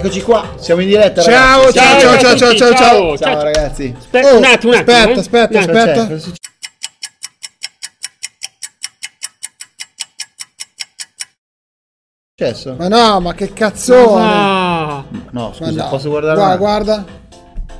Eccoci qua, siamo in diretta. Ciao, ragazzi. ciao, ciao, ciao, ciao, ciao, ciao. Ciao, ragazzi. Aspetta, Oh, un attimo, aspetta, eh. aspetta, aspetta. Ma no, ma che cazzone. No, scusa, posso guardare? Guarda, guarda.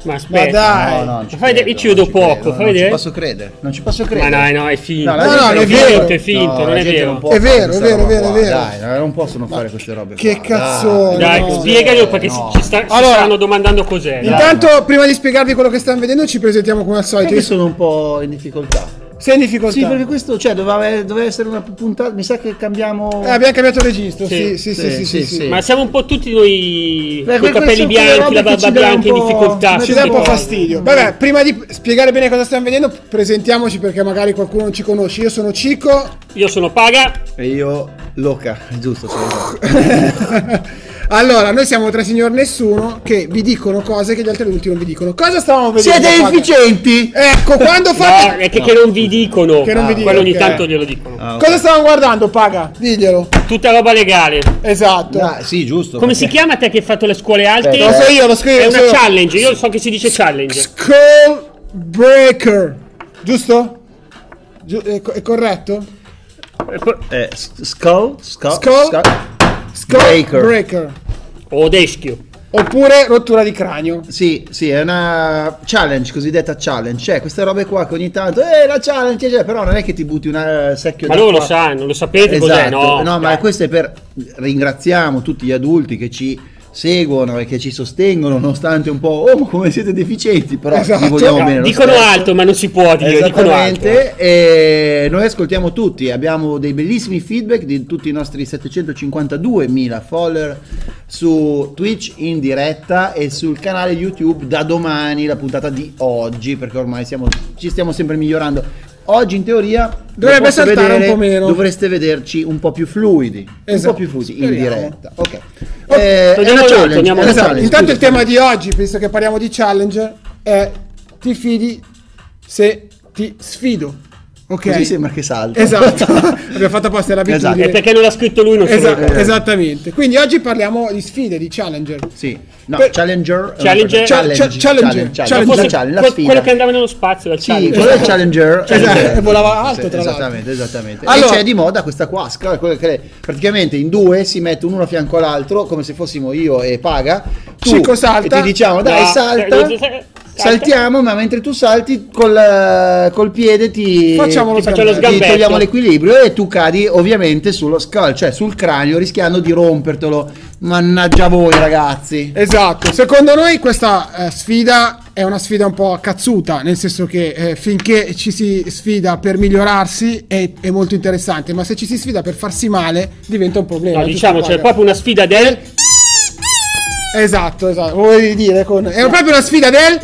Ma aspetta. Ma dai. No, no, ci Ma fai credo, io ci vedo ci poco, credo, fai non vedere? posso credere, non ci posso Ma credere. dai, no, è finto. No, No, no, è vero. finto, è finto, No, non è vero. È vero, è vero, è vero, è vero. Dai, non possono fare queste robe che qua, cazzone. Dai, no. spiegaglielo perché no. ci, sta, ci Allora, stanno domandando cos'è. dai. Intanto, prima di spiegarvi quello che stiamo vedendo, ci presentiamo come al solito. Io sono un po' in difficoltà. Sei in difficoltà. Sì, perché questo, cioè, doveva, doveva essere una puntata. Mi sa che cambiamo. Eh, abbiamo cambiato registro, sì, Sì, sì, sì, sì, sì, sì. Ma siamo un po' tutti noi Beh, con i capelli sono bianchi, la barba ci dà un bianca in po'- difficoltà. ci dà un po' fastidio. Vabbè, prima di spiegare bene cosa stiamo vedendo, presentiamoci perché magari qualcuno non ci conosce. Io sono Cico. Io sono Paga. E io, Loca, è giusto. sì. Allora, noi siamo tre signor nessuno che vi dicono cose che gli altri adulti non vi dicono. Cosa stavamo vedendo? Siete efficienti? Ecco, quando No, fate... è che, che non vi dicono. Che non vi dicono, Quello ogni ok. tanto glielo dicono. Ah, ok. Cosa stavamo guardando, Paga? Diglielo. Tutta roba legale. Esatto. Ah, sì, giusto. Come si perché- chiama te che hai fatto le scuole alte? Eh, Lo so io, lo so io. È lo so una io. challenge, io so che si dice challenge. Skull Breaker. Giusto? Giu- è, co- è corretto? Eh, s- skull, skull, Skull- Skull Breaker. Breaker. O deschio. Oppure rottura di cranio. Sì, sì, è una challenge, cosiddetta challenge. Cioè, queste robe qua che ogni tanto, eh, la challenge, cioè, però non è che ti butti una secchio Ma loro lo sanno, lo sapete cos'è? Esatto. No, ma questo è per ringraziamo tutti gli adulti che ci seguono e che ci sostengono nonostante un po' oh ma come siete deficienti però Esatto. vogliamo No, bene dicono stesso. alto, ma non si può dire. Dicono alto. Esattamente, e noi ascoltiamo tutti, abbiamo dei bellissimi feedback di tutti i nostri 752.000 follower su Twitch in diretta e sul canale YouTube da domani, la puntata di oggi, perché ormai siamo, ci stiamo sempre migliorando. Oggi in teoria Dovrebbe saltare vedere, un po' meno. Dovreste vederci un po' più fluidi, un Esatto, po' più fluidi in speriamo. diretta. Ok. Eh, è togliamo una lui, challenge, lui. challenge, Intanto il tema di oggi, visto che parliamo di challenge, è ti fidi se ti sfido. Ok? Così sembra che salta. Esatto. Abbiamo fatto apposta l'abitudine. Esatto. È perché non l'ha scritto lui, non sono Esa- io. esattamente. Quindi oggi parliamo di sfide, di challenger. Sì, no, Per- Challenger, una Challenger- challenge, challenger, challenge, challenger. la Forse challenge, la que- sfida. quello che andava nello spazio, il Sì, challenge. quello è il Challenger. Esatto, eh, e volava alto, sì, tra l'altro. Esattamente, esattamente. Allora- e c'è di moda questa qua, sca- quella che praticamente in due si mettono uno a fianco all'altro, come se fossimo io e Paga. Tu, Cico salta. E ti diciamo, dai, No, salta. Eh, Saltiamo, ma mentre tu salti col, eh, col piede ti, Facciamo lo ti, faccio lo ti sgambetto. togliamo l'equilibrio e tu cadi ovviamente sullo skull, cioè sul cranio, rischiando di rompertelo. Mannaggia voi ragazzi. Esatto, secondo noi questa eh, sfida è una sfida un po' cazzuta, nel senso che eh, finché ci si sfida per migliorarsi è, è molto interessante, ma se ci si sfida per farsi male diventa un problema. No, diciamo, c'è Paga? proprio una sfida del... Esatto, esatto, vuoi dire con... È proprio una sfida del...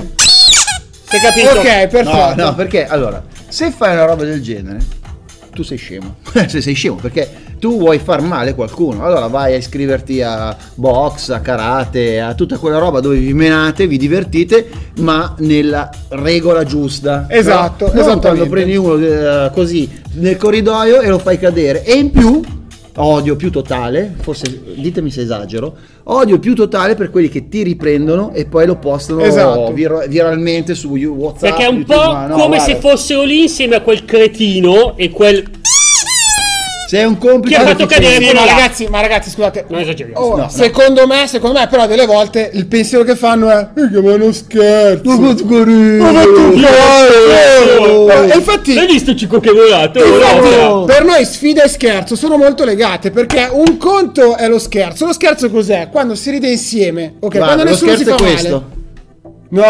È capito? Ok, perfetto. No, no, perché allora, se fai una roba del genere, tu sei scemo. se sei scemo, perché tu vuoi far male qualcuno. Allora vai a iscriverti a box, a karate, a tutta quella roba dove vi menate, vi divertite, ma nella regola giusta. Esatto, No? Non esattamente. quando prendi uno eh, così nel corridoio e lo fai cadere. E in più odio più totale, forse ditemi se esagero, odio più totale per quelli che ti riprendono e poi lo postano Esatto. vir- viralmente su WhatsApp. Perché è un YouTube, po' no, come guarda, se fossero lì insieme a quel cretino e quel... sei un complice Chi ha fatto cadere ma là. ragazzi, ma ragazzi, scusate. Non esageriamo. Oh, No, no. secondo me, secondo me, però, delle volte il pensiero che fanno è: "Eh, che ma è uno scherzo. Ma fatto! Oh, E infatti, Hai visto Cico che è volato? Infatti, per noi sfida e scherzo sono molto legate perché un conto è lo scherzo. Lo scherzo cos'è? Quando si ride insieme, ok? Guarda, quando lo nessuno si scherzo fa è male. questo. No,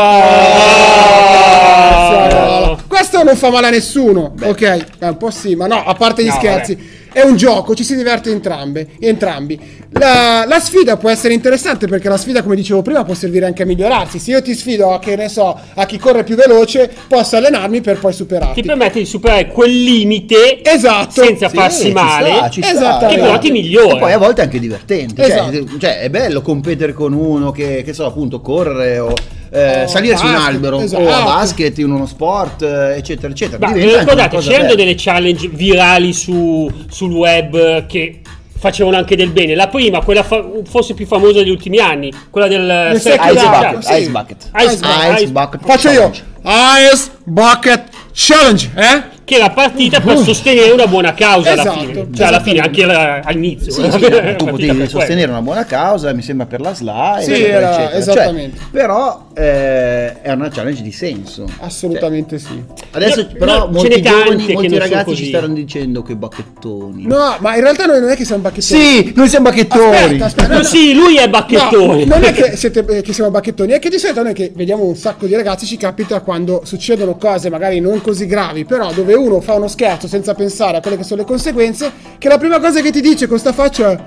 Questo non fa male a nessuno, ok? Eh, un po' sì, ma no, a parte gli No, scherzi. È un gioco, ci si diverte entrambe, entrambi. La, la sfida può essere interessante perché la sfida, come dicevo prima, può servire anche a migliorarsi. Se io ti sfido a che ne so, a chi corre più veloce, posso allenarmi per poi superarti. Ti permette di superare quel limite Esatto. senza Sì, farsi ci male. sta, ci sta, Esattamente. Che però ti migliora. E poi a volte è anche divertente. Esatto. Cioè, cioè, è bello competere con uno che, che so, appunto, correre o eh, Oh, salire su un basket, albero esatto. o a basket in uno sport, eh, eccetera, eccetera. Ma ricordate, c'erano bella. delle challenge virali su, sul web che facevano anche del bene. La prima, quella fa- forse più famosa degli ultimi anni, quella del secchio Ice bucket, sì. ice bucket. Ice bucket. Ice bucket Faccio io. Ice Bucket Challenge, eh? Che era partita per sostenere una buona causa alla Esatto, fine. Cioè, alla fine, anche alla- all'inizio. Sì, sì, tu potevi quello. sostenere una buona causa, mi sembra per la SLA, Sì, eccetera, era- eccetera. Cioè, esattamente. però eh, è una challenge di senso. Assolutamente sì. Adesso No, però no, ce molti giovani, molti ragazzi ci stanno dicendo che bacchettoni. No, ma in realtà noi non è che siamo bacchettoni. Sì, noi siamo bacchettoni. Aspetta, aspetta. No, sì, lui è No, bacchettone. non è che, siete, eh, che siamo bacchettoni, è che di solito noi che vediamo un sacco di ragazzi ci capita quando succedono cose magari non così gravi, però dove uno fa uno scherzo senza pensare a quelle che sono le conseguenze, che la prima cosa che ti dice con sta faccia è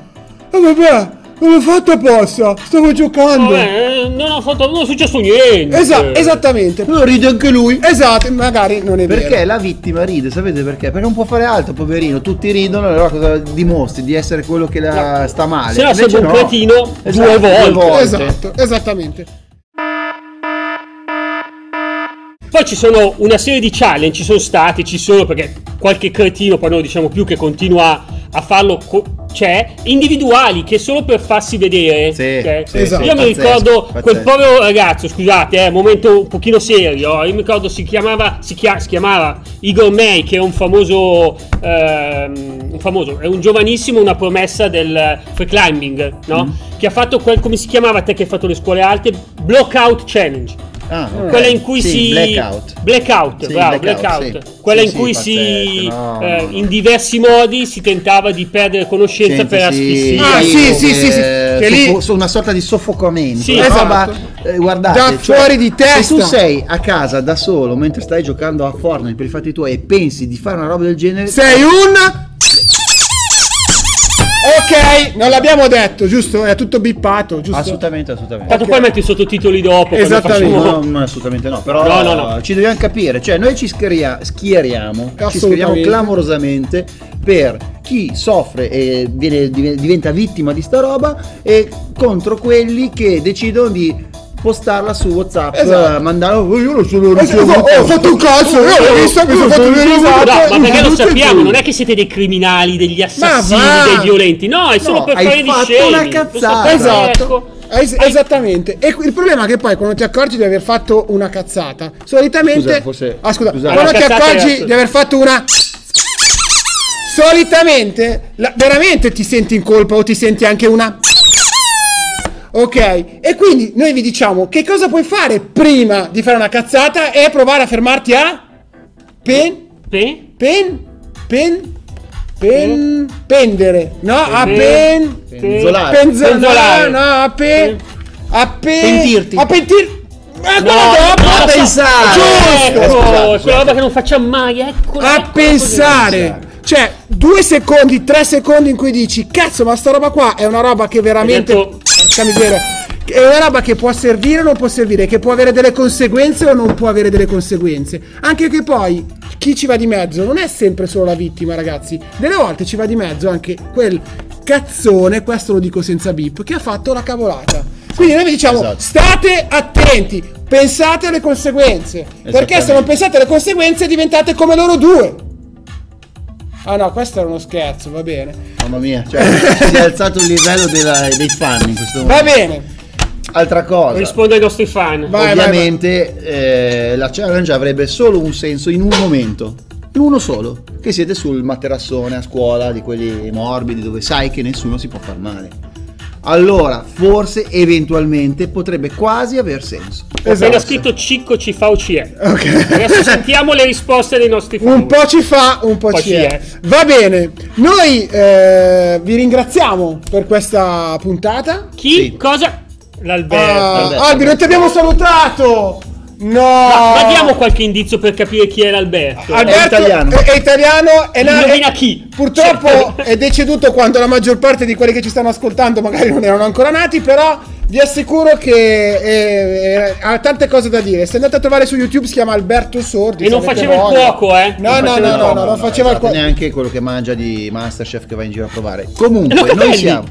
Oh vabbè, non l'ho fatto apposta, stavo giocando. Eh, non, ho fatto, non è successo niente. Esa- esattamente. No, ride anche lui. Esatto, magari non è Perché vero. la vittima ride, sapete perché? Perché non può fare altro, poverino. Tutti ridono, allora cosa dimostri? Di essere quello che la sta male. Se no Invece sei un cretino Esatto, due volte. Esatto, esattamente. Poi ci sono una serie di challenge, ci sono stati, ci sono perché qualche cretino, poi non diciamo più che continua a farlo, co- c'è, individuali che solo per farsi vedere. Sì, ok? sì, Esatto. Io mi pazzesco, ricordo pazzesco. quel povero ragazzo, scusate, eh, momento un pochino serio, io mi ricordo si chiamava, si, chia- si chiamava Igor May, che è un famoso, ehm, un famoso, è un giovanissimo, una promessa del free climbing, no? Mm. Che ha fatto quel, come si chiamava te che hai fatto le scuole alte? Blockout Challenge. Ah, ok. Quella in cui Sì, si. Blackout. Blackout, Sì, bravo, blackout, blackout. sì. Quella Sì, in sì, cui pazzesco, si. no, eh, no, no. in diversi modi si tentava di perdere conoscenza per asfissia. Ah, sì, sì, sì, sì, che lì- una sorta di soffocamento. Sì, esatto. roba, eh, guardate, Da fuori di testa. Se tu sei a casa da solo mentre stai giocando a Fortnite per i fatti tuoi e pensi di fare una roba del genere, Sei un Ok, non l'abbiamo detto, giusto? È tutto bippato, giusto? assolutamente, assolutamente. Tanto Ok. poi metti i sottotitoli dopo. Esattamente. facciamo- No, no, assolutamente no, però No, no, no. ci dobbiamo capire, cioè noi ci schiera- schieriamo, ci schieriamo clamorosamente per chi soffre e viene- div- diventa vittima di sta roba e contro quelli che decidono di postarla su Whatsapp, Esatto. eh, mandare "Oh, io lo sono Eh, ricevuto". oh, ho fatto un cazzo, io l'ho visto, mi sono fatto due No, risate. ma perché lo e sappiamo, non è che siete dei criminali, degli assassini, dei violenti. No, è solo No, per fare di scemi. una cazzata. Esatto. ecco. Es- esattamente. E il problema è che poi quando ti accorgi di aver fatto una cazzata, solitamente Scusa, forse- Ah, scusa, scusa. quando ti accorgi era- di aver fatto una solitamente la- veramente ti senti in colpa o ti senti anche una Ok, e quindi noi vi diciamo che cosa puoi fare prima di fare una cazzata è provare a fermarti a pen Pe? pen pen pen pendere, no? A Pen- pen Penzolare. Penzolare, Penzolare. no, a pe, a pe, Pentirti. a pentir, eh, quello No, a pensare, Ecco, giusto, scusate, quella roba che non facciamo mai, ecco. a pensare, cioè due secondi, tre secondi in cui dici, cazzo, ma sta roba qua è una roba che veramente, detto- porca miseria, è una roba che può servire o non può servire, che può avere delle conseguenze o non può avere delle conseguenze, anche che poi chi ci va di mezzo non è sempre solo la vittima, ragazzi, delle volte ci va di mezzo anche quel cazzone, questo lo dico senza bip, che ha fatto la cavolata. Quindi noi vi diciamo, Esatto. state attenti, pensate alle conseguenze, perché se non pensate alle conseguenze diventate come loro due. Ah no, questo era uno scherzo, va bene. Mamma mia, cioè, si è alzato il livello della- dei fan in questo Va momento. bene. Altra cosa. Rispondo ai nostri fan. Vai, Ovviamente eh, la challenge avrebbe solo un senso in un momento, in uno solo, che siete sul materassone a scuola di quelli morbidi dove sai che nessuno si può far male. Allora, forse eventualmente potrebbe quasi aver senso. Ho appena scritto Cicco ci fa o ci è. Adesso sentiamo le risposte dei nostri fan. Un po' ci fa, un po' Poi ci ci è. è. Va bene, noi eh, vi ringraziamo per questa puntata. Chi? Sì. Cosa? L'Alberto. Ah, Alberto, Albi, non ti abbiamo salutato! No! Ma, ma diamo qualche indizio per capire chi era Alberto. Alberto È italiano. È, è italiano e na- Indovina è- chi? Purtroppo è deceduto quando la maggior parte di quelli che ci stanno ascoltando magari non erano ancora nati, però vi assicuro che eh, eh, ha tante cose da dire. Se andate a trovare su YouTube si chiama Alberto Sordi. E non faceva il cuoco, eh? No, no, no, no, non faceva il cuoco. neanche quello che mangia di Masterchef che va in giro a provare. Comunque, Locatelli. noi siamo.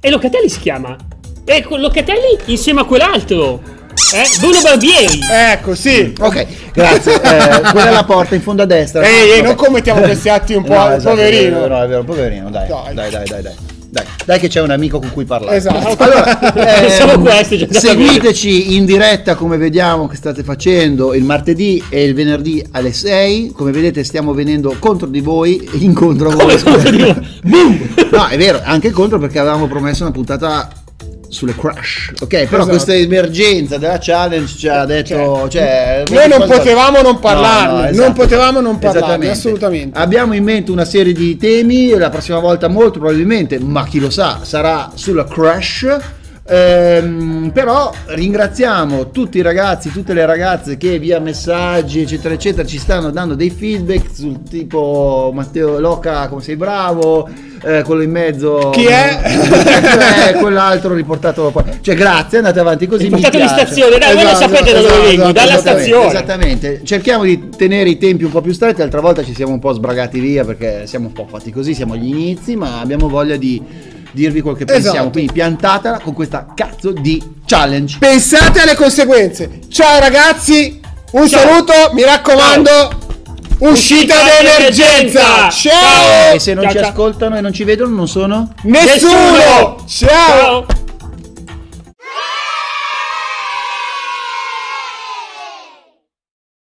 E Locatelli si chiama. E Locatelli insieme a quell'altro. Eh? Bruno Barbieri. Ecco, sì. Ok, grazie. Eh, quella è la porta in fondo a destra. Ehi, ehi, non commettiamo questi atti un po', No, esatto, poverino. è vero, No, è vero, poverino, dai. Dai. Dai, dai, dai, dai. Dai, dai che c'è un amico con cui parlare. Esatto. Allora, ehm, da seguiteci in diretta come vediamo che state facendo il martedì e il venerdì alle 6. Come vedete stiamo venendo contro di voi, incontro a voi. Boom! No, è vero, anche contro perché avevamo promesso una puntata sulle crash. Ok, però Esatto. questa emergenza della challenge ci ha detto... Cioè, Noi non qualcosa- potevamo non parlarne, esatto. non potevamo non parlarne, assolutamente. Abbiamo in mente una serie di temi, la prossima volta molto probabilmente, ma chi lo sa, sarà sulla crash. Ehm, però ringraziamo tutti i ragazzi, tutte le ragazze che via messaggi eccetera eccetera ci stanno dando dei feedback sul tipo Matteo Loca come sei bravo eh, quello in mezzo Chi è? Eh, quell'altro riportato poi cioè grazie andate avanti così mi Riportatelo in stazione, dai, voi lo sapete da dove vengo, dalla esattamente, stazione. Esattamente, cerchiamo di tenere i tempi un po' più stretti, l'altra volta ci siamo un po' sbragati via perché siamo un po' fatti così, siamo agli inizi, ma abbiamo voglia di dirvi quel che pensiamo, Esatto. quindi piantatela con questa cazzo di challenge. Pensate alle conseguenze. Ciao ragazzi, un Ciao. saluto, mi raccomando. Uscita Uscita d'emergenza. Ciao. E se non Ciao, ci ciao. ascoltano e non ci vedono non sono? Nessuno. Nessuno. Ciao. Ciao!